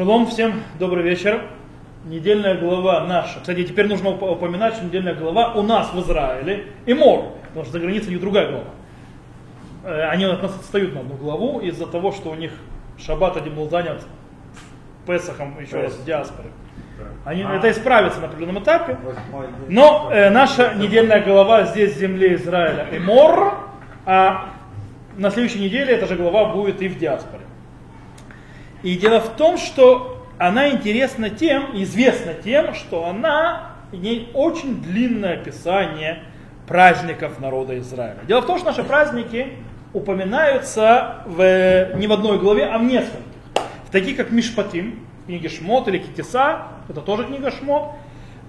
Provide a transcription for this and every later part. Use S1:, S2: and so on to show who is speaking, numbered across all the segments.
S1: Шалом всем, добрый вечер. Недельная глава наша. Кстати, теперь нужно упоминать, что недельная глава у нас в Израиле и Мор, потому что за границей у них другая глава. Э, они от нас отстают на одну главу из-за того, что у них шаббат один был занят Песахом еще раз в диаспоре. Они а. это исправится на определенном этапе. Но э, наша недельная глава здесь в земле Израиля и Мор, а на следующей неделе эта же глава будет и в диаспоре. И дело в том, что она интересна тем, известна тем, что она имеет очень длинное описание праздников народа Израиля. Дело в том, что наши праздники упоминаются в, не в одной главе, а в нескольких. В таких как Мишпатим, в книге Шмот или Китиса, это тоже книга Шмот.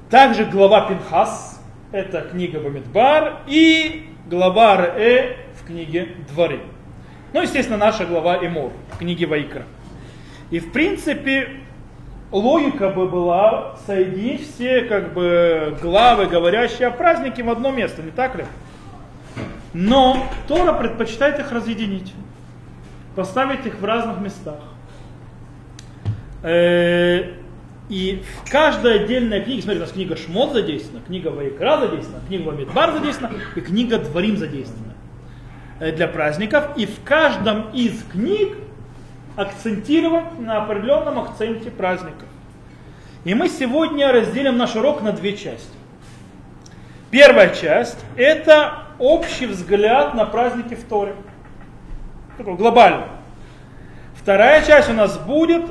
S1: Также глава Пинхас, это книга Бамидбар, и глава Ре в книге Дворы. Ну, естественно, наша глава Эмор в книге Вайкра. И в принципе логика бы была соединить все как бы главы, говорящие о празднике в одно место, не так ли? Но Тора предпочитает их разъединить, поставить их в разных местах. Э, и в каждой отдельной книге, смотрите, у нас книга Шмот задействована, книга Вайкра задействована, книга Вамидбар задействована и книга Дворим задействована э, для праздников. И в каждом из книг акцентировать на определенном акценте праздников. И мы сегодня разделим наш урок на две части. Первая часть – это общий взгляд на праздники в Торе. Такой глобальный. Вторая часть у нас будет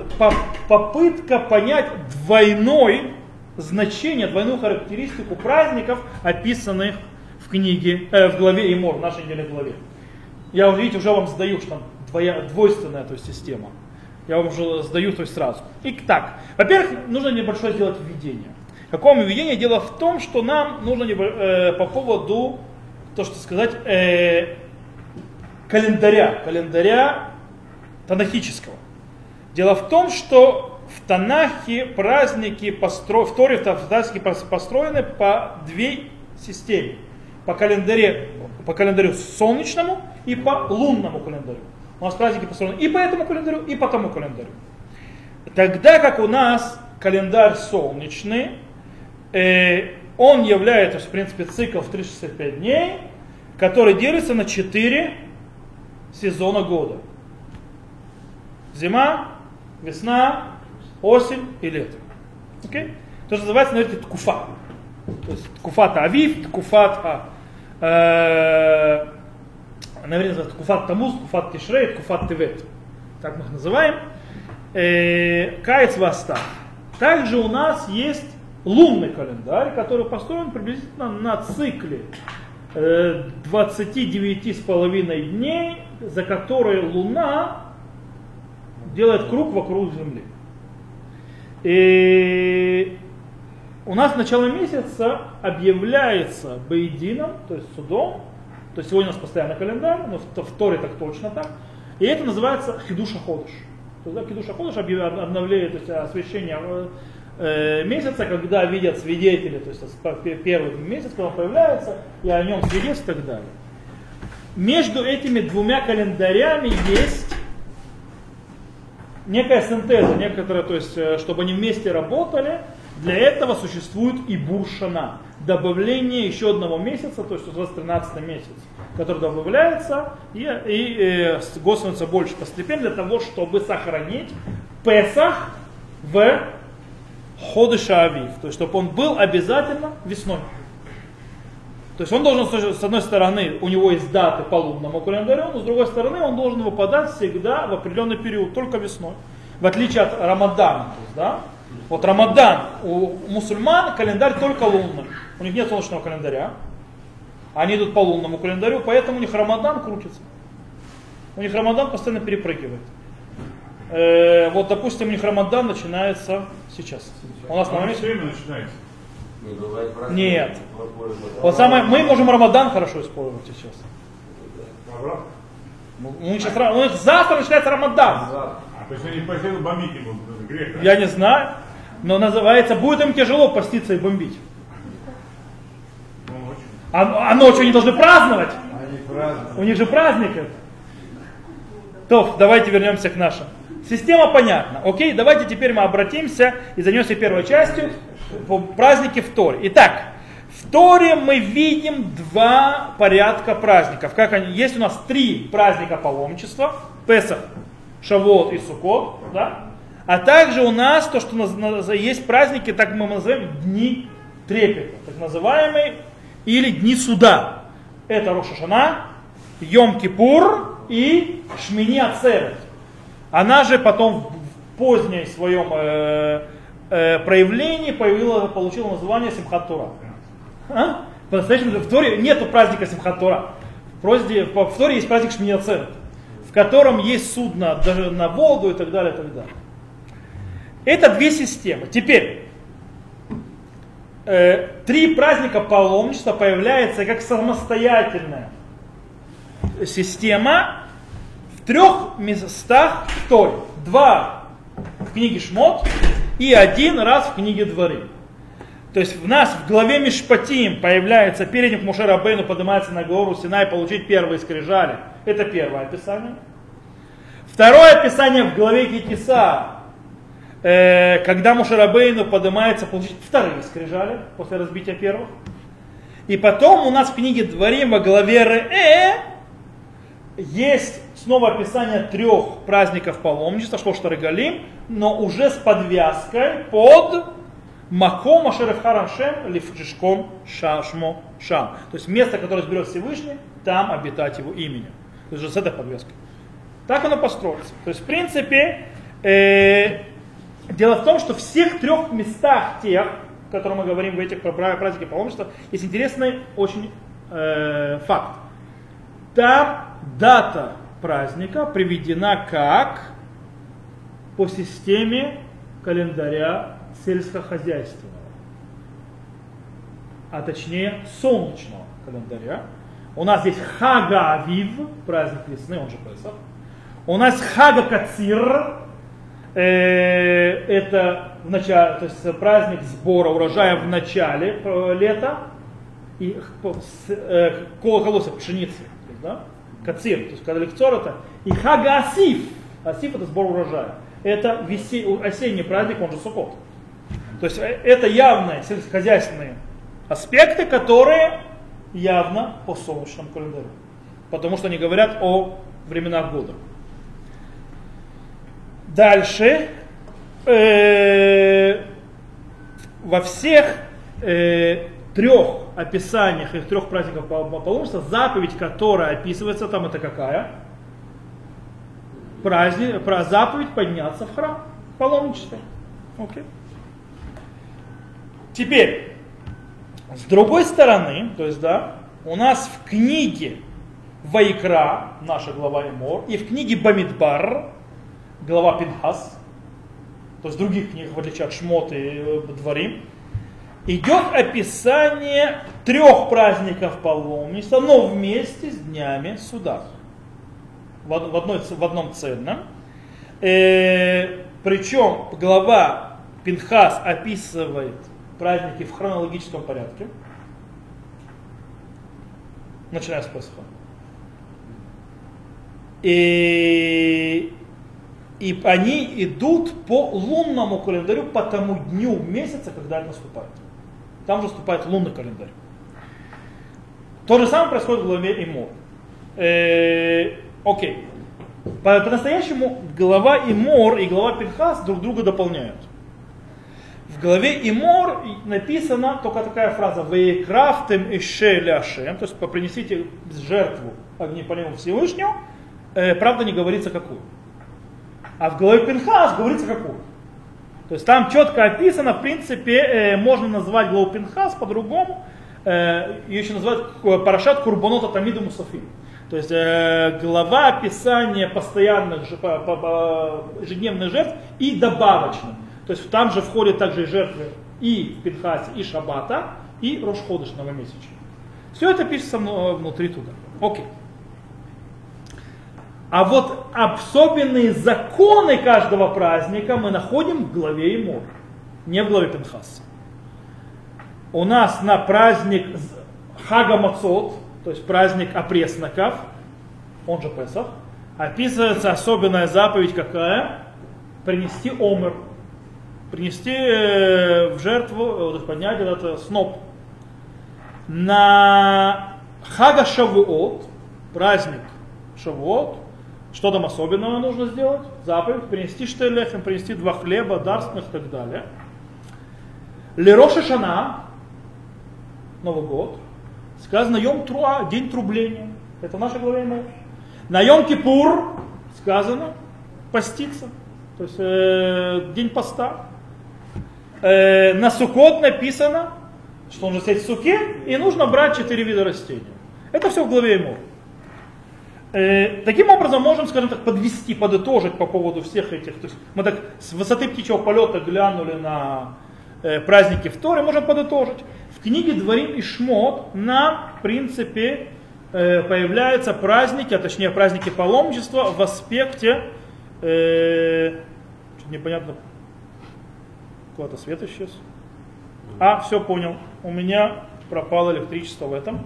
S1: попытка понять двойной значение, двойную характеристику праздников, описанных в книге, э, в главе Имор, в нашей недельной главе. Я, видите, уже вам сдаю, что двоя, двойственная то есть, система. Я вам уже сдаю то есть, сразу. Итак, во-первых, нужно небольшое сделать введение. Какое введение? Дело в том, что нам нужно э, по поводу, то что сказать, э, календаря, календаря танахического. Дело в том, что в Танахе праздники постро... в Торе в Танахе построены по две системе. По календарю, по календарю солнечному и по лунному календарю. У нас праздники построены и по этому календарю, и по тому календарю. Тогда как у нас календарь солнечный, э, он является, в принципе, цикл в 365 дней, который делится на 4 сезона года. Зима, весна, осень и лето. Okay? То, что называется, наверное, ткуфа. То есть ткуфат авив, ткуфат а, наверное, называется Куфат Тамуз, Куфат Тишрей, Куфат Тевет. Так мы их называем. Э, Каец Васта. Также у нас есть лунный календарь, который построен приблизительно на цикле 29,5 э, дней, за которые Луна делает круг вокруг Земли. И у нас начало месяца объявляется Бейдином, то есть судом, то есть сегодня у нас постоянно календарь, но в, Торе так точно так. И это называется хидуша ходыш. То хидуша ходыш обновляет то есть, освещение э, месяца, когда видят свидетели, то есть первый месяц, когда он появляется, и о нем свидетельствуют и так далее. Между этими двумя календарями есть некая синтеза, некоторая, то есть, э, чтобы они вместе работали, для этого существует и буршана добавление еще одного месяца, то есть у вас 13 месяц, который добавляется, и, и э, становится больше постепенно для того, чтобы сохранить Песах в Ходыша Авив, то есть чтобы он был обязательно весной. То есть он должен, с одной стороны, у него есть даты по лунному календарю, но с другой стороны, он должен выпадать всегда в определенный период, только весной. В отличие от Рамадана. То есть, да? Вот Рамадан у мусульман календарь только лунный. У них нет солнечного календаря. Они идут по лунному календарю, поэтому у них Рамадан крутится. У них Рамадан постоянно перепрыгивает. Э, вот, допустим, у них Рамадан начинается сейчас. У нас на момент... начинается. Нет. Вот самое, мы можем Рамадан хорошо использовать сейчас. У них, сейчас, у них завтра начинается Рамадан. А,
S2: то есть они бомбить не будут, грех,
S1: Я не знаю, но называется, будет им тяжело поститься и бомбить. А, а ночью они должны праздновать. Они У них же праздник это. То, давайте вернемся к нашим. Система понятна. Окей, давайте теперь мы обратимся и займемся первой частью по празднике в Торе. Итак, в Торе мы видим два порядка праздников. Как они? Есть у нас три праздника паломничества. Песах, Шавот и Сукот. Да? А также у нас то, что есть праздники, так мы называем дни трепета, так называемые, или дни суда. Это Рошашана, Йом-Кипур и Шмини Ацерет. Она же потом в поздней своем э, э, проявлении появила, получила название Симхат Тура. А? По-настоящему в Торе нету праздника Симхат Тура. В, в Торе есть праздник Шмини Ацерет, в котором есть судно даже на Волгу и так далее, и так далее. Это две системы. Теперь, э, три праздника паломничества появляется как самостоятельная система в трех местах в Торе. Два в книге Шмот и один раз в книге Дворы. То есть в нас в главе Мишпатим появляется передник Мушера Бейну поднимается на гору Синай получить первые скрижали. Это первое описание. Второе описание в главе Китиса, э, когда Мушарабейну поднимается получить вторые скрижали после разбития первых. И потом у нас в книге Дворим во главе Ре есть снова описание трех праздников паломничества, Шлоштар Галим, но уже с подвязкой под Маком Ашерев Харашем Лифджишком Шашмо Шам. То есть место, которое изберет Всевышний, там обитать его именем. То есть уже с этой подвеской. Так оно построится. То есть, в принципе, э, дело в том, что в всех трех местах тех, о которых мы говорим в этих праздниках паломничества, есть интересный очень э, факт. Там дата праздника приведена как по системе календаря сельскохозяйственного, а точнее солнечного календаря. У нас есть Хага Авив, праздник весны, он же Песах. У нас Хага Кацир, это в начале, то есть праздник сбора урожая в начале э, лета и э, колоса пшеницы да? Кацир, то есть когда лекцор это, и Хага Асиф, это сбор урожая. Это весе, осенний праздник, он же Сукот. То есть э, это явные сельскохозяйственные аспекты, которые явно по солнечному календарю. Потому что они говорят о временах года. Дальше. Э, во всех э, трех описаниях их трех праздников паломничества, заповедь, которая описывается там, это какая? Праздник, про заповедь подняться в храм, паломничество. Окей. Теперь, с другой стороны, то есть, да, у нас в книге Вайкра, наша глава Имор, и в книге Бамидбар, глава Пинхас, то есть других книгах, в отличие от Шмот и э, Дворим, идет описание трех праздников паломничества, но вместе с днями суда. В, одной, в одном цельном. Э, причем глава Пинхас описывает праздники в хронологическом порядке, начиная с Пасха. И, и они идут по лунному календарю, по тому дню месяца, когда это наступает там же вступает лунный календарь. То же самое происходит в главе Имор. Э, окей. По- по-настоящему глава Имор и глава Пинхас друг друга дополняют. В главе Имор написана только такая фраза «Вейкрафтем ише ляшем», то есть принесите жертву огнепалиму Всевышнему, э, правда не говорится какую. А в главе Пинхас говорится какую. То есть там четко описано, в принципе, э, можно назвать главу Пинхас по-другому, э, еще называют Парашат Курбанота Тамиду Мусафим. То есть э, глава описания постоянных ежедневных жертв и добавочных. То есть там же входят также жертвы и Пинхасе, и Шабата, и Рошходыш новомесячный. Все это пишется внутри туда. Окей. А вот особенные законы каждого праздника мы находим в главе Имор, не в главе Пинхаса. У нас на праздник Хага Мацот, то есть праздник опресноков, он же Песах, описывается особенная заповедь какая? принести омер, принести э, в жертву, э, поднять этот сноп. На Хага Шавуот, праздник Шавуот, что там особенного нужно сделать? Заповедь, принести штелехем, принести два хлеба, дарственных и так далее. Лероша Шана, Новый год, сказано Йом Труа, день трубления. Это в нашей главе имеешь. На Йом Кипур сказано поститься, то есть э, день поста. Э, на Сукот написано, что нужно сесть в суке, и нужно брать четыре вида растений. Это все в главе ему. Э, таким образом можем, скажем так, подвести, подытожить по поводу всех этих. То есть мы так с высоты птичьего полета глянули на э, праздники в Торе, можем подытожить. В книге Дворим и Шмот нам, в принципе, э, появляются праздники, а точнее праздники паломничества в аспекте, э, непонятно, куда-то свет исчез. А, все понял, у меня пропало электричество в этом.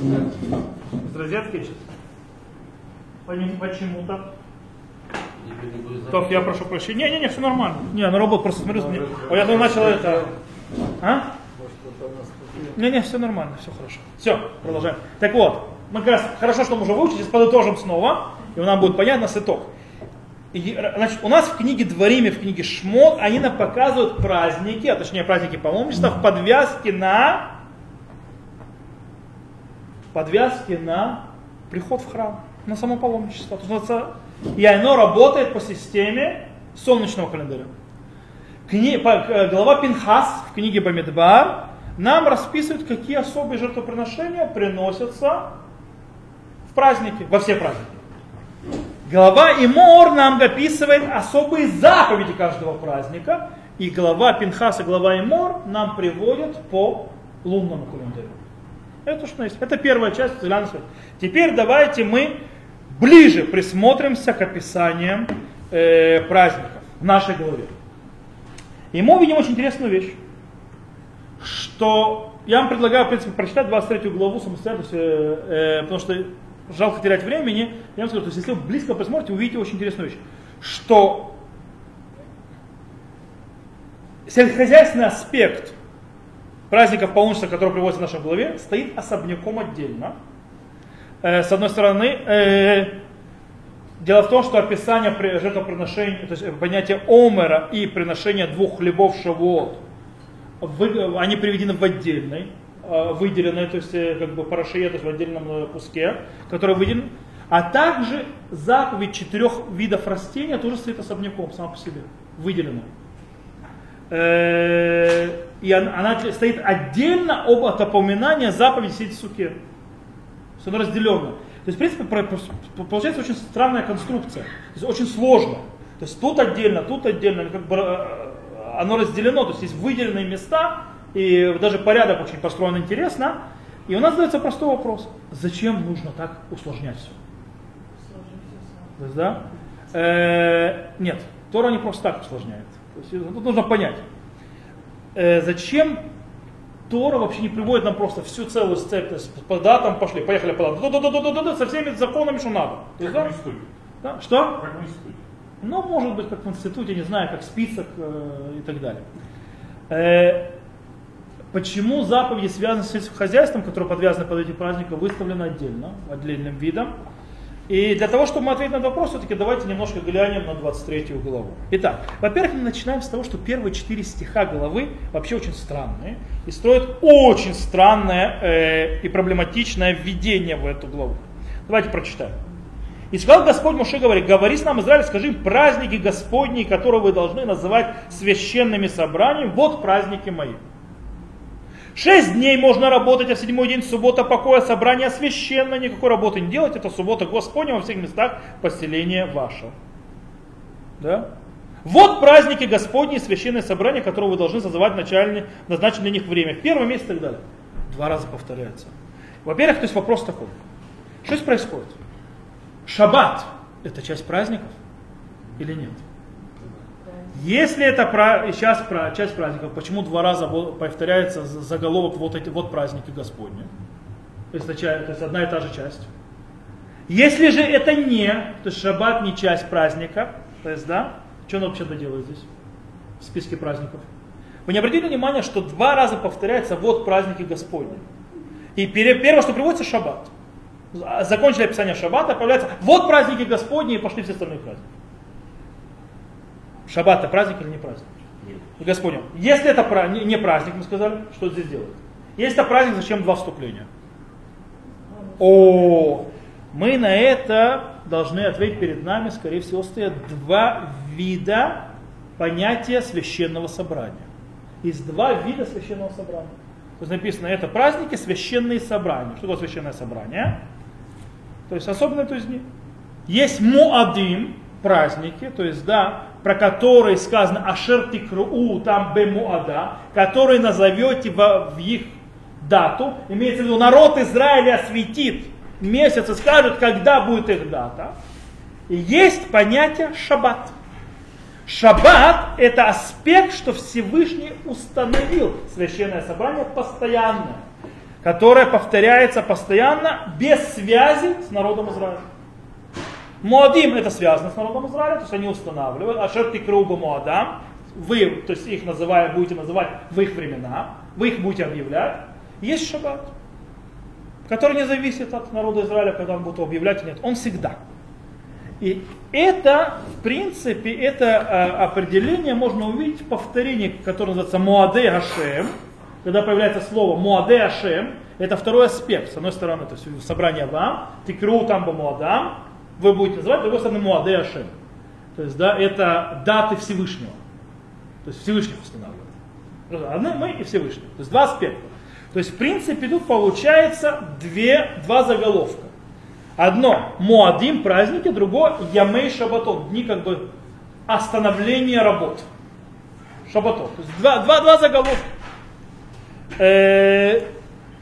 S1: Из розетки сейчас. Почему-то. Тоф, я прошу прощения. Не-не-не, все нормально. Не, на работу просто смотрю. Мне... О, я начал это... А? Не-не, все нормально, все хорошо. Все, продолжаем. Так вот, мы как раз хорошо, что мы уже выучили, сейчас подытожим снова, и нам будет понятно с итог. И, значит, у нас в книге Двориме, в книге Шмот, они нам показывают праздники, а точнее праздники паломничества в подвязке на подвязки на приход в храм, на само паломничество. И оно работает по системе солнечного календаря. Кни, э, глава Пинхас в книге Бамидбар нам расписывает, какие особые жертвоприношения приносятся в праздники, во все праздники. Глава Имор нам описывает особые заповеди каждого праздника, и глава Пинхас и глава Имор нам приводят по лунному календарю. Это что есть. Это первая часть. Теперь давайте мы ближе присмотримся к описаниям э, праздников в нашей голове. И мы увидим очень интересную вещь что я вам предлагаю, в принципе, прочитать 23 главу самостоятельно, э, э, потому что жалко терять времени. Я вам скажу, то есть если вы близко посмотрите, увидите очень интересную вещь, что сельскохозяйственный аспект праздников полночного, который приводится в нашей главе, стоит особняком отдельно. Э, с одной стороны, э, дело в том, что описание жертвоприношения, то есть понятие омера и приношения двух хлебов шавуот – они приведены в отдельной, э, выделенной, то есть э, как бы парашия, то есть в отдельном э, куске, который выделен. А также заповедь четырех видов растения тоже стоит особняком, сама по себе, выделена. И она стоит отдельно об от упоминания заповеди сидеть в. Есть она разделена. То есть, в принципе, получается очень странная конструкция. То есть очень сложно. То есть тут отдельно, тут отдельно, как бы оно разделено, то есть есть выделенные места, и даже порядок очень построен интересно. И у нас задается простой вопрос. Зачем нужно так усложнять все? То есть, да? Э, нет, Тора не просто так усложняет. То есть, тут нужно понять. Э, зачем Тора вообще не приводит нам просто всю целую цепь, то есть по датам пошли, поехали по датам, со всеми законами, что надо.
S2: Как есть, да?
S1: Да? Что?
S2: Как в институте.
S1: Ну, может быть, как в институте, не знаю, как список э, и так далее. Э, почему заповеди, связанные с сельским хозяйством, которые подвязаны под эти праздники, выставлены отдельно, отдельным видом? И для того, чтобы мы ответить на этот вопрос, все-таки давайте немножко глянем на 23 главу. Итак, во-первых, мы начинаем с того, что первые четыре стиха главы вообще очень странные и строят очень странное э, и проблематичное введение в эту главу. Давайте прочитаем. И сказал Господь Моше, говорит, говори с нам, Израиль, скажи праздники Господни, которые вы должны называть священными собраниями, вот праздники мои. Шесть дней можно работать, а в седьмой день суббота покоя, собрание священное, никакой работы не делать, это суббота Господня во всех местах поселения вашего. Да? Вот праздники Господни, священное собрание, которое вы должны созывать начальное, назначенное для них время. В первом месяце и так далее. Два раза повторяется. Во-первых, то есть вопрос такой. Что здесь происходит? Шаббат – это часть праздников или нет? Если это про, сейчас про, часть праздников, почему два раза повторяется заголовок вот эти вот праздники Господни? То есть, то есть одна и та же часть. Если же это не, то есть шаббат не часть праздника, то есть, да, Что он вообще делает здесь? В списке праздников. Вы не обратили внимания, что два раза повторяется вот праздники Господни. И первое, что приводится, шаббат. Закончили описание шаббата, появляется вот праздники Господни и пошли все остальные праздники. Шаббат это праздник или не праздник? Нет. Господня. Если это не праздник, мы сказали, что здесь делать? Если это праздник, зачем два вступления? О, мы на это должны ответить перед нами, скорее всего, стоят два вида понятия священного собрания. Есть два вида священного собрания. То есть написано, это праздники, священные собрания. Что такое священное собрание? То есть особенно то есть Есть муадим, праздники, то есть, да, про которые сказано Ашер Тикруу, там Бе Муада, которые назовете в, в их дату, имеется в виду, народ Израиля осветит месяц и скажет, когда будет их дата. И есть понятие шаббат. Шаббат – это аспект, что Всевышний установил священное собрание постоянно, которое повторяется постоянно без связи с народом Израиля. Муадим это связано с народом Израиля, то есть они устанавливают. А шерти круба Муадам, вы, то есть их называя, будете называть в их времена, вы их будете объявлять. Есть шаббат, который не зависит от народа Израиля, когда он будет объявлять или нет. Он всегда. И это, в принципе, это а, определение можно увидеть в повторении, которое называется Муаде Хашем. Когда появляется слово Муаде Хашем, это второй аспект. С одной стороны, то есть собрание вам, тикру там Муадам, вы будете называть, с другой стороны, Муаде Ашем. То есть, да, это даты Всевышнего. То есть Всевышний устанавливает. Одно мы и Всевышний. То есть два аспекта. То есть, в принципе, тут получается две, два заголовка. Одно Муадим, праздники, другое Ямей Шабатон, дни как бы остановления работ. Шабатон. То есть два, два, два заголовка. Э,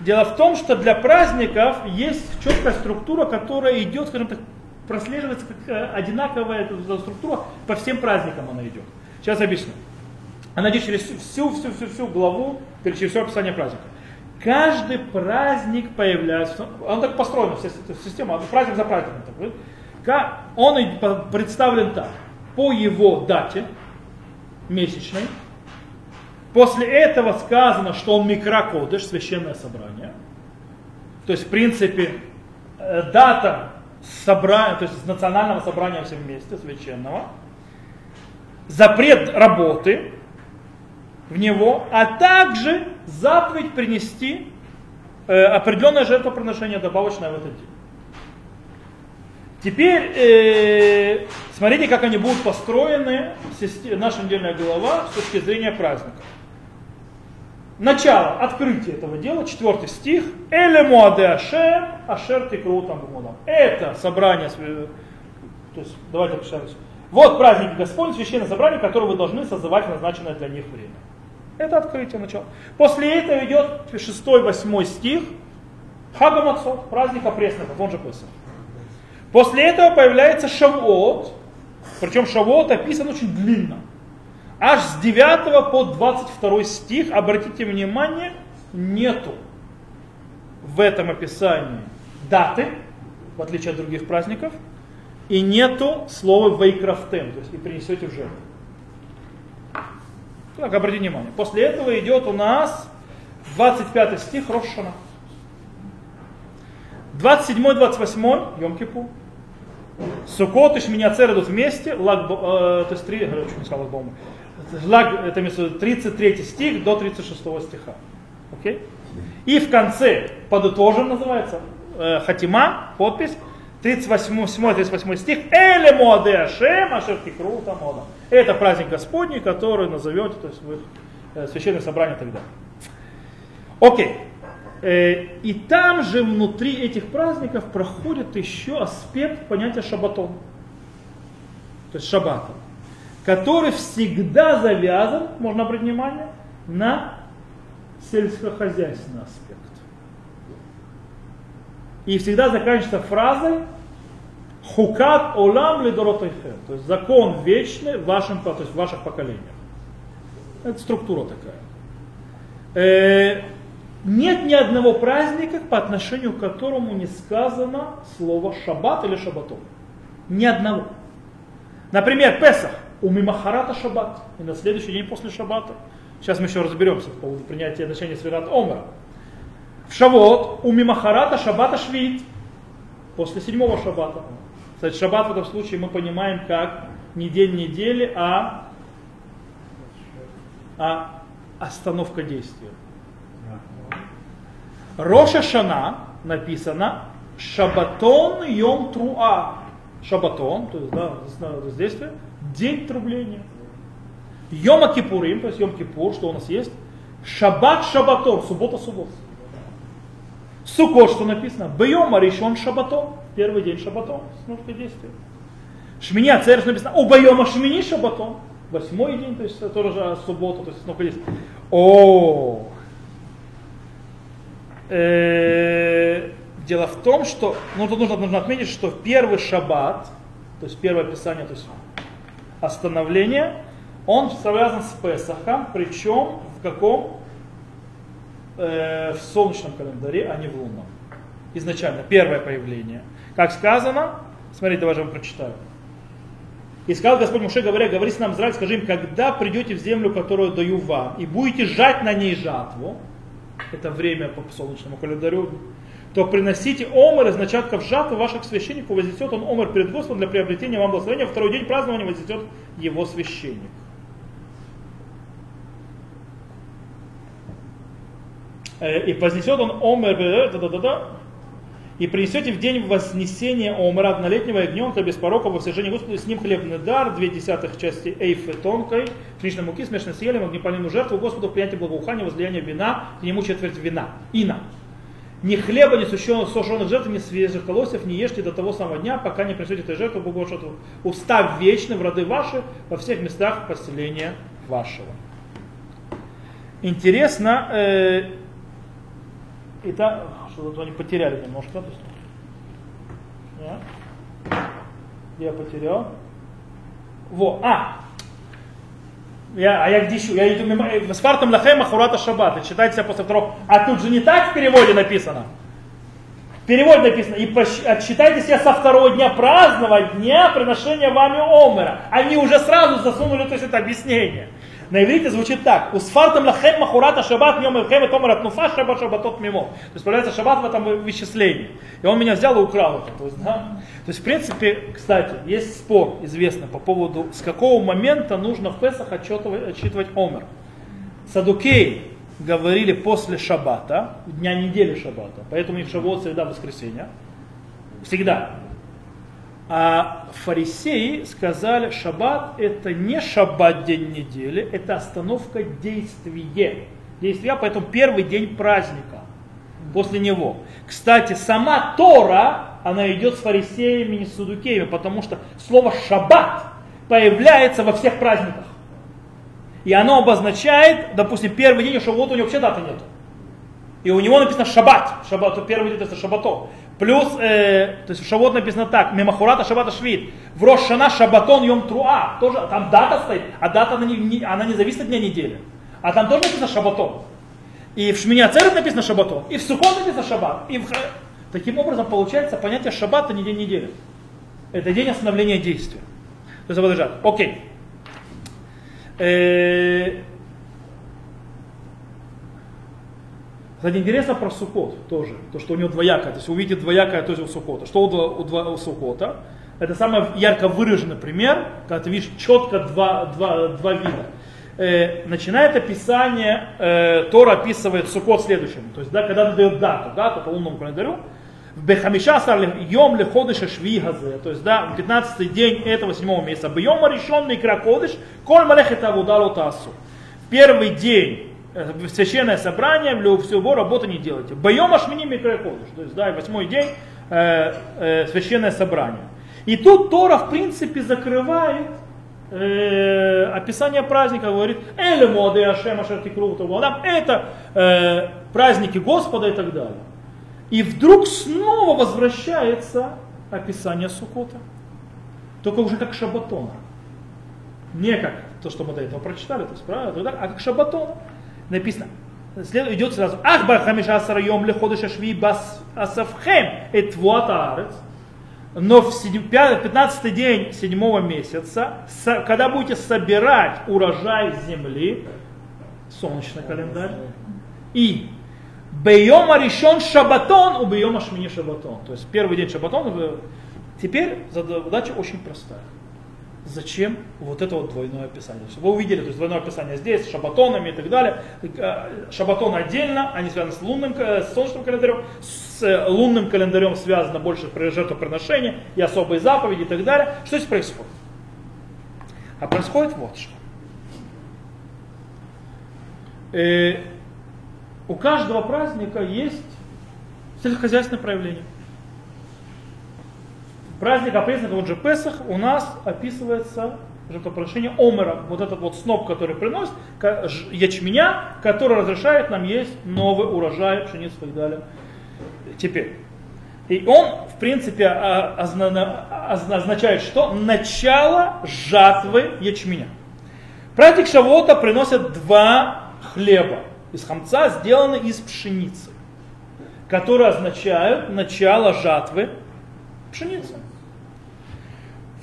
S1: дело в том, что для праздников есть четкая структура, которая идет, скажем так, прослеживается как э, одинаковая эта структура, по всем праздникам она идет. Сейчас объясню. Она идет через всю, всю, всю, всю главу, через все описание праздника. Каждый праздник появляется, он так построен, система, праздник за праздником. Он представлен так, по его дате месячной, После этого сказано, что он микрокодыш, священное собрание. То есть, в принципе, э, дата собрания, то есть национального собрания все вместе, священного, запрет работы в него, а также заповедь принести э, определенное жертвоприношение добавочное в этот день. Теперь э, смотрите, как они будут построены, наша недельная голова, с точки зрения праздника начало, открытие этого дела, четвертый стих. Эле муаде ашем, ашер тикру там Это собрание, то есть, давайте прочитаем. Вот праздник Господь, священное собрание, которое вы должны созывать в назначенное для них время. Это открытие начало. После этого идет 6-8 стих. Хага Мацот, праздник опресноков, он же Песах. После этого появляется Шавуот, причем Шавуот описан очень длинно. Аж с 9 по 22 стих, обратите внимание, нету в этом описании даты, в отличие от других праздников, и нету слова вейкрафтем, то есть и принесете в жертву. Так, обратите внимание. После этого идет у нас 25 стих Рошана. 27-28 Йом-Кипур. Сукот и Шминяцер идут вместе, лаг, э, то есть три, не сказал Лагбома, это место 33 стих до 36 стиха. Okay? И в конце подытожен называется э, хатима, подпись, 38-38 стих, Эле Моаде Ашем, Ашер Тикру Тамода. Это праздник Господний, который назовете, то есть вы э, священное собрание далее. Окей. Э, и там же внутри этих праздников проходит еще аспект понятия шабатон. То есть шаббата который всегда завязан, можно обратить внимание, на сельскохозяйственный аспект. И всегда заканчивается фразой Хукат олам лидоротайхем. То есть закон вечный в, вашем, то есть в ваших поколениях. Это структура такая. Э, нет ни одного праздника, по отношению к которому не сказано слово шаббат или шаббатон. Ни одного. Например, Песах у Мимахарата Шаббат, и на следующий день после Шаббата. Сейчас мы еще разберемся по поводу принятия значения Свират Омра. В Шавот у Мимахарата Шаббата Швид, после седьмого Шаббата. Кстати, Шаббат в этом случае мы понимаем как не день недели, а, а остановка действия. Роша Шана написано Шабатон Йом Труа. Шабатон, то есть да, действие, день трубления. Йома Кипурим, то есть Йом Кипур, что у нас есть? Шаббат Шабатон, суббота суббота. Сукот, что написано? Бьема решен Шабатон, первый день Шабатон, остановка действия. Шмини Ацереш написано, у Байома Шмини Шабатон, восьмой день, то есть тоже суббота, то есть остановка действия. О, Э, дело в том, что, ну тут нужно, нужно отметить, что первый шаббат, то есть первое описание, то есть остановление, он связан с Песахом, причем в каком? Э, в солнечном календаре, а не в лунном. Изначально, первое появление. Как сказано, смотрите, давайте я вам прочитаю. И сказал Господь Муше, говоря, говори с нам, Израиль, скажи им, когда придете в землю, которую даю вам, и будете жать на ней жатву, это время по солнечному календарю, то приносите омер из начатков жатвы ваших священников, вознесет он омер перед Господом для приобретения вам благословения, второй день празднования вознесет его священник. Э, и вознесет он омер, да, да, да, да, и принесете в день вознесения омера однолетнего ягненка без порока во всесожжение Господу, с ним хлебный дар, две десятых части эйфы тонкой, пшеничной муки, смешно с елем, огнепальную жертву Господу, принятие благоухания, возлияния вина, к нему четверть вина. Ина. Ни хлеба, ни сушеных жертв, ни свежих колосьев не ешьте до того самого дня, пока не принесете этой жертвы Богу вашу. Устав вечный в роды ваши во всех местах поселения вашего. Интересно, э, это что-то они потеряли немножко. Нет? Я потерял. Во, а, я, а я где еще? Я иду мимо, э, с фартом лахем ахурата шаббат. Читайте себя после второго. А тут же не так в переводе написано. В переводе написано, и отсчитайте себя со второго дня праздновать дня приношения вами омера. Они уже сразу засунули то есть это объяснение. На иврите звучит так. Усфартам лахем махурата шаббат нем и томар атнуфа шаббат шаббатот мимо. То есть появляется шаббат в этом вычислении. И он меня взял и украл это. То есть, да? то есть в принципе, кстати, есть спор известный по поводу, с какого момента нужно в Песах отчитывать, отчитывать омер. Садукей говорили после шаббата, дня недели шаббата. Поэтому их шаббат, среда, воскресенье. Всегда. А фарисеи сказали, шаббат это не шаббат день недели, это остановка действия. Действия, поэтому первый день праздника после него. Кстати, сама Тора, она идет с фарисеями, не с судукеями, потому что слово шаббат появляется во всех праздниках. И оно обозначает, допустим, первый день Шавуот, у него вообще даты нет. И у него написано шаббат. Шаббат, первый день это шаббато. Плюс, э, то есть в Шавот написано так, Мемахурата Шабата Швид, в Рошана Шабатон Йом Труа, тоже там дата стоит, а дата она не, она не зависит от дня недели. А там тоже написано Шабатон. И в Шминя Церет написано Шабатон, и в Сукот написано Шабат. И в... Таким образом получается понятие Шаббата не день недели. Это день остановления действия. То есть лежат. Окей. Э, Кстати, интересно про Сукот тоже, то, что у него двоякое, то есть увидит двоякое, то есть у Сукота. Что у, у, у Сукота? Это самый ярко выраженный пример, когда ты видишь четко два, два, два вида. Э, начинает описание, э, Тора описывает Сукот следующим, то есть да, когда дает дату, дату по лунному календарю, в Бехамиша йом леходыша швигазе, то есть да, в 15 день этого седьмого месяца, бьем решенный кракодыш, коль малехет авудалу тасу. Первый день священное собрание, всю его работу не делайте. Боем ашмини микрокодыш, то есть да, восьмой день э, э, священное собрание. И тут Тора в принципе закрывает э, описание праздника, говорит, Эле моды Ашема это э, праздники Господа и так далее. И вдруг снова возвращается описание Сукота. Только уже как Шабатона. Не как то, что мы до этого прочитали, то есть, правда, а как Шабатона написано, идет сразу, ах ба хамиша сарайом леходыша шви бас асавхем эт арец. Но в 15 день седьмого месяца, когда будете собирать урожай земли, солнечный календарь, и Бейома решен шабатон, у Бейома шмини шабатон. То есть первый день шабатон. Теперь задача очень простая. Зачем вот это вот двойное описание? Вы увидели, то есть двойное описание здесь, с шабатонами и так далее. Э, шабатон отдельно, они связаны с лунным, э, с солнечным календарем, с э, лунным календарем связано больше жертвоприношения и особые заповеди и так далее. Что здесь происходит? А происходит вот что. У каждого праздника есть сельскохозяйственное проявление. Праздник опресника, вот же Песах, у нас описывается жертвоприношение Омера, вот этот вот сноп, который приносит, ячменя, который разрешает нам есть новый урожай, пшеницы и так далее. Теперь. И он, в принципе, а, означает что? Начало жатвы ячменя. Праздник Шавота приносят два хлеба из хамца сделаны из пшеницы, которые означают начало жатвы пшеницы.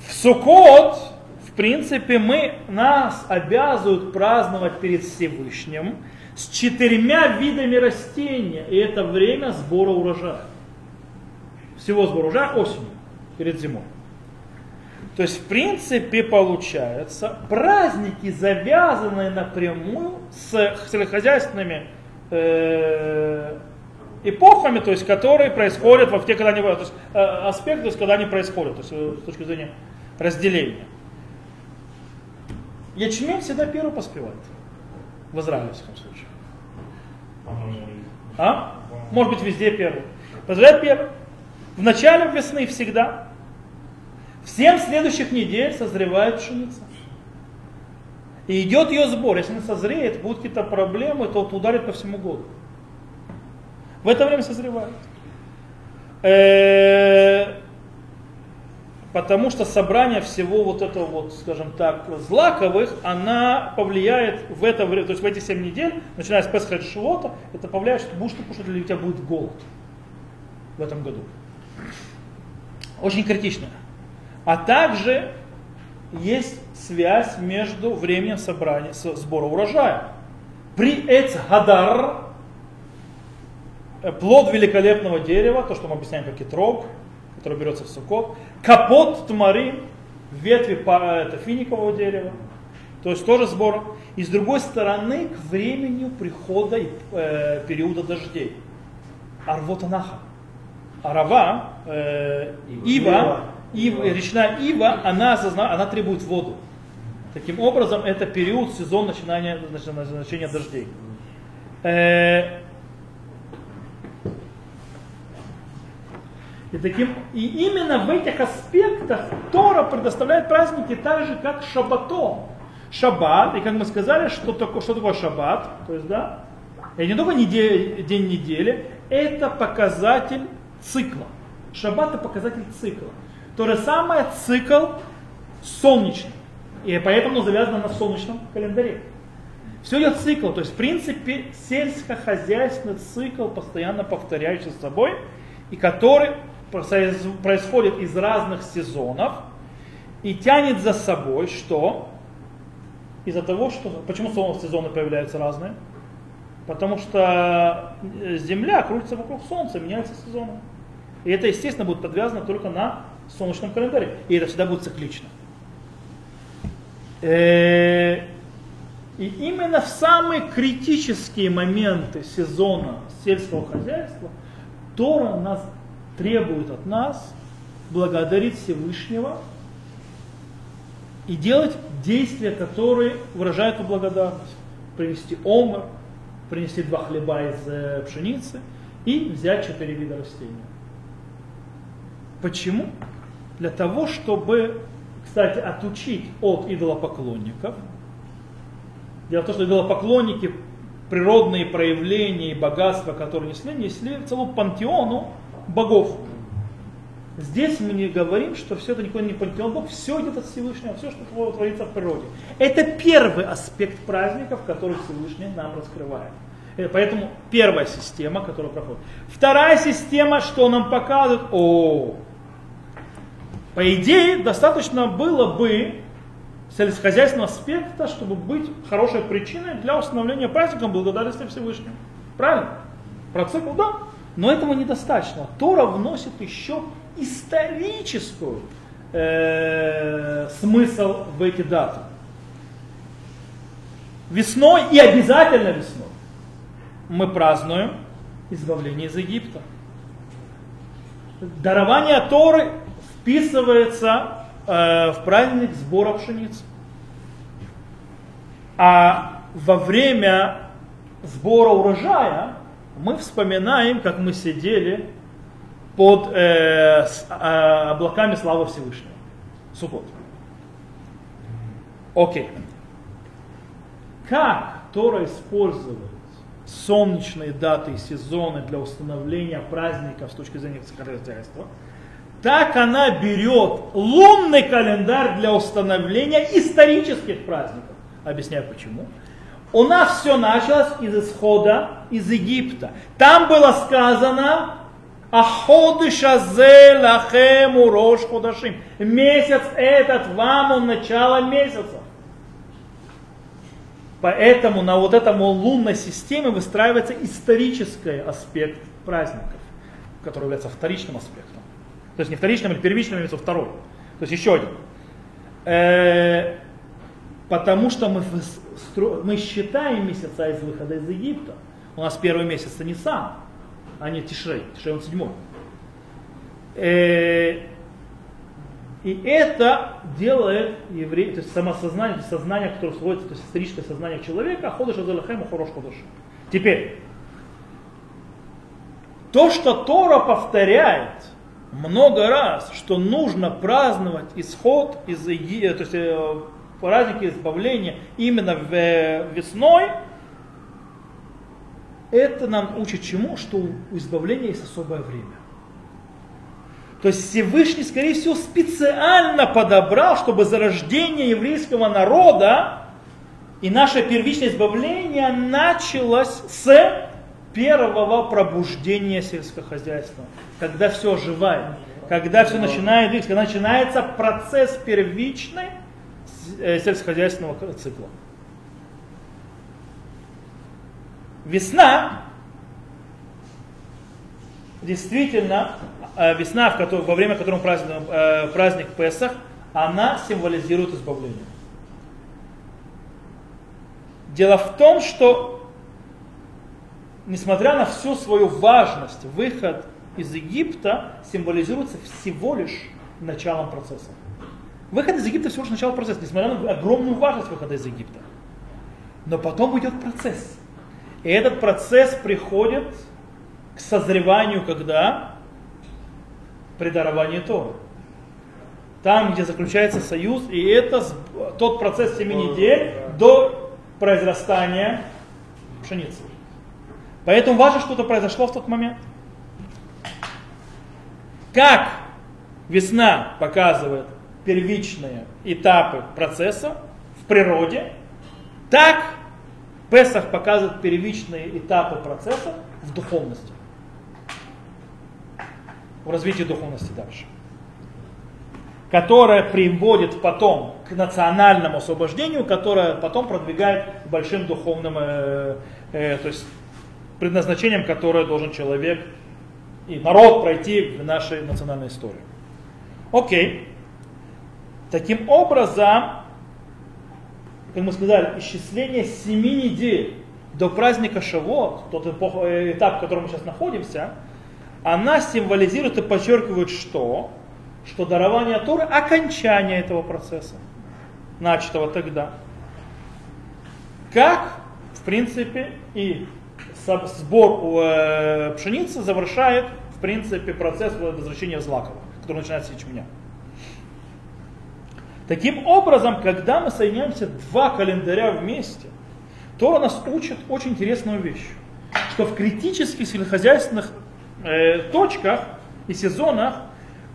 S1: В Сукот, в принципе, мы, нас обязывают праздновать перед Всевышним с четырьмя видами растения, и это время сбора урожая. Всего сбора урожая осенью, перед зимой. То есть, в принципе, получается, праздники, завязанные напрямую с сельскохозяйственными э, эпохами, то есть, которые происходят в те, когда они, то есть, э, то есть, когда они происходят, то есть, э, с точки зрения разделения. Ячмень всегда первый поспевает. В Израиле, в всяком случае. А? Может быть, везде первый. Позволяет первый. В начале весны всегда. В 7 следующих недель созревает пшеница. И идет ее сбор. Если она созреет, будут какие-то проблемы, то ударит по всему году. В это время созревает. Потому что собрание всего вот этого вот, скажем так, злаковых, она повлияет в это время, то есть в эти 7 недель, начиная с Песха и Шивота, это повлияет, что будешь ты кушать, у тебя будет голод в этом году. Очень критично. А также есть связь между временем собрания, сбора урожая. При Эцгадар, э, плод великолепного дерева, то, что мы объясняем как итрог, который берется в сукот, капот тмари, ветви это, финикового дерева, то есть тоже сбор. И с другой стороны, к времени прихода э, периода дождей. Арвотанаха. Арава, э, ива, ива, речная ива, она, она требует воду. Таким образом, это период, сезон начинания, начинания дождей. Э, и, таким, и именно в этих аспектах Тора предоставляет праздники так же, как Шаббатон. Шаббат, и как мы сказали, что такое, что такое Шаббат, то есть, да, это не только неделя, день недели, это показатель цикла. Шаббат это показатель цикла. То же самое цикл солнечный. И поэтому завязано на солнечном календаре. Все идет цикл, то есть в принципе сельскохозяйственный цикл, постоянно повторяющий с собой, и который происходит из разных сезонов и тянет за собой что? Из-за того, что... Почему сезоны появляются разные? Потому что Земля крутится вокруг Солнца, меняется сезоны. И это, естественно, будет подвязано только на солнечном календаре. И это всегда будет циклично. Э, и именно в самые критические моменты сезона сельского хозяйства Тора нас требует от нас благодарить Всевышнего и делать действия, которые выражают эту благодарность. Принести омар, принести два хлеба из э, пшеницы и взять четыре вида растений. Почему? Для того, чтобы, кстати, отучить от идолопоклонников. Дело в том, что идолопоклонники, природные проявления и богатства, которые несли, несли целую пантеону богов. Здесь мы не говорим, что все это никакой не пантеон Бог, все идет от Всевышнего, все, что творится в природе. Это первый аспект праздников, который Всевышний нам раскрывает. Э, поэтому первая система, которая проходит. Вторая система, что нам показывает, о, По идее, достаточно было бы сельскохозяйственного аспекта, чтобы быть хорошей причиной для установления праздника благодарности Всевышнему. Правильно? Про цикл, да. Но этого недостаточно. Тора вносит еще историческую э, смысл в эти даты. Весной и обязательно весной мы празднуем избавление из Египта. Дарование Торы вписывается э, в праздник сбора пшеницы. А во время сбора урожая мы вспоминаем, как мы сидели под э, с, э, облаками славы Всевышнего. Суббот. Окей. Как Тора использует солнечные даты и сезоны для установления праздников с точки зрения хозяйства, так она берет лунный календарь для установления исторических праздников. Объясняю почему. У нас все началось из исхода из Египта. Там было сказано Аходыш азе лахем урош ходашим. Месяц этот вам он начало месяца. Поэтому на вот этом лунной системе выстраивается исторический аспект праздников, который является вторичным аспектом. То есть не вторичным или первичным, а второй. То есть еще один. Э, потому что мы, мы считаем месяца из выхода из Египта. У нас первый месяц это не сам, а не Тишрей. Тишрей он седьмой. Э, и это делает еврей, то есть самосознание, сознание, которое сводится, то есть историческое сознание человека, ходыш азалахему хорош ходыш. Теперь, то, что Тора повторяет много раз, что нужно праздновать исход из Египта, то есть э, праздники избавления именно в, э, весной, это нам учит чему? Что у избавления есть особое время. То есть Всевышний, скорее всего, специально подобрал, чтобы зарождение еврейского народа и наше первичное избавление началось с первого пробуждения сельского хозяйства, когда все оживает, когда все начинает двигаться, когда начинается процесс первичный сельскохозяйственного цикла. Весна действительно Э, весна, в которой, во время которого празднуем э, праздник Песах, она символизирует избавление. Дело в том, что несмотря на всю свою важность, выход из Египта символизируется всего лишь началом процесса. Выход из Египта всего лишь начало процесса, несмотря на огромную важность выхода из Египта. Но потом идет процесс. И этот процесс приходит к созреванию, когда при даровании Торы. Там, где заключается союз, и это тот процесс семи недель до произрастания пшеницы. Поэтому важно, что-то произошло в тот момент. Как весна показывает первичные этапы процесса в природе, так Песах показывает первичные этапы процесса в духовности в развитии духовности дальше, которая приводит потом к национальному освобождению, которое потом продвигает большим духовным, э, э, то есть предназначением, которое должен человек и народ пройти в нашей национальной истории. Окей. Таким образом, как мы сказали, исчисление семи недель до праздника Шавот, тот э, этап, в котором мы сейчас находимся, она символизирует и подчеркивает что? Что дарование Торы – окончание этого процесса, начатого тогда. Как, в принципе, и сбор э, пшеницы завершает, в принципе, процесс возвращения злакова, который начинается с ячменя. Таким образом, когда мы соединяемся два календаря вместе, Тора нас учит очень интересную вещь, что в критических сельскохозяйственных э, точках и сезонах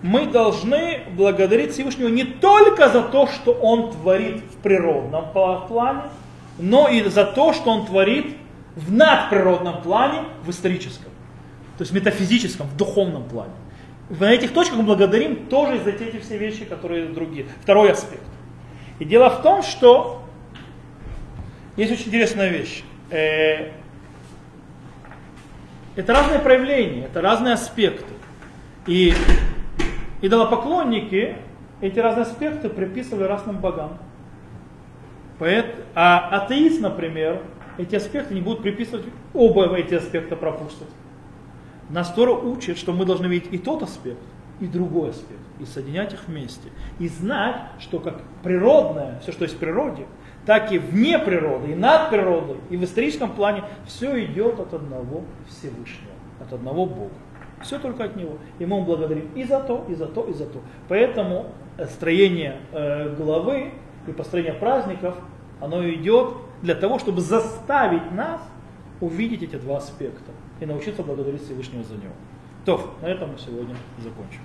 S1: мы должны благодарить Всевышнего не только за то, что Он творит в природном плане, но и за то, что Он творит в надприродном плане, в историческом. То есть метафизическом, в духовном плане. На этих точках мы благодарим тоже за эти все вещи, которые другие. Второй аспект. И дело в том, что есть очень интересная вещь. Э, это разные проявления, это разные аспекты. И идолопоклонники эти разные аспекты приписывали разным богам. А атеист, например, эти аспекты не будут приписывать, оба эти аспекта пропустят. Нас Тора учит, что мы должны видеть и тот аспект, и другой аспект, и соединять их вместе. И знать, что как природное, все, что есть в природе, так и вне природы, и над природой, и в историческом плане, все идет от одного Всевышнего, от одного Бога. Все только от Него. И мы благодарим и за то, и за то, и за то. Поэтому э, строение э, главы и построение праздников, оно идет для того, чтобы заставить нас увидеть эти два аспекта и научиться благодарить Всевышнего за него. То, на этом мы сегодня закончим.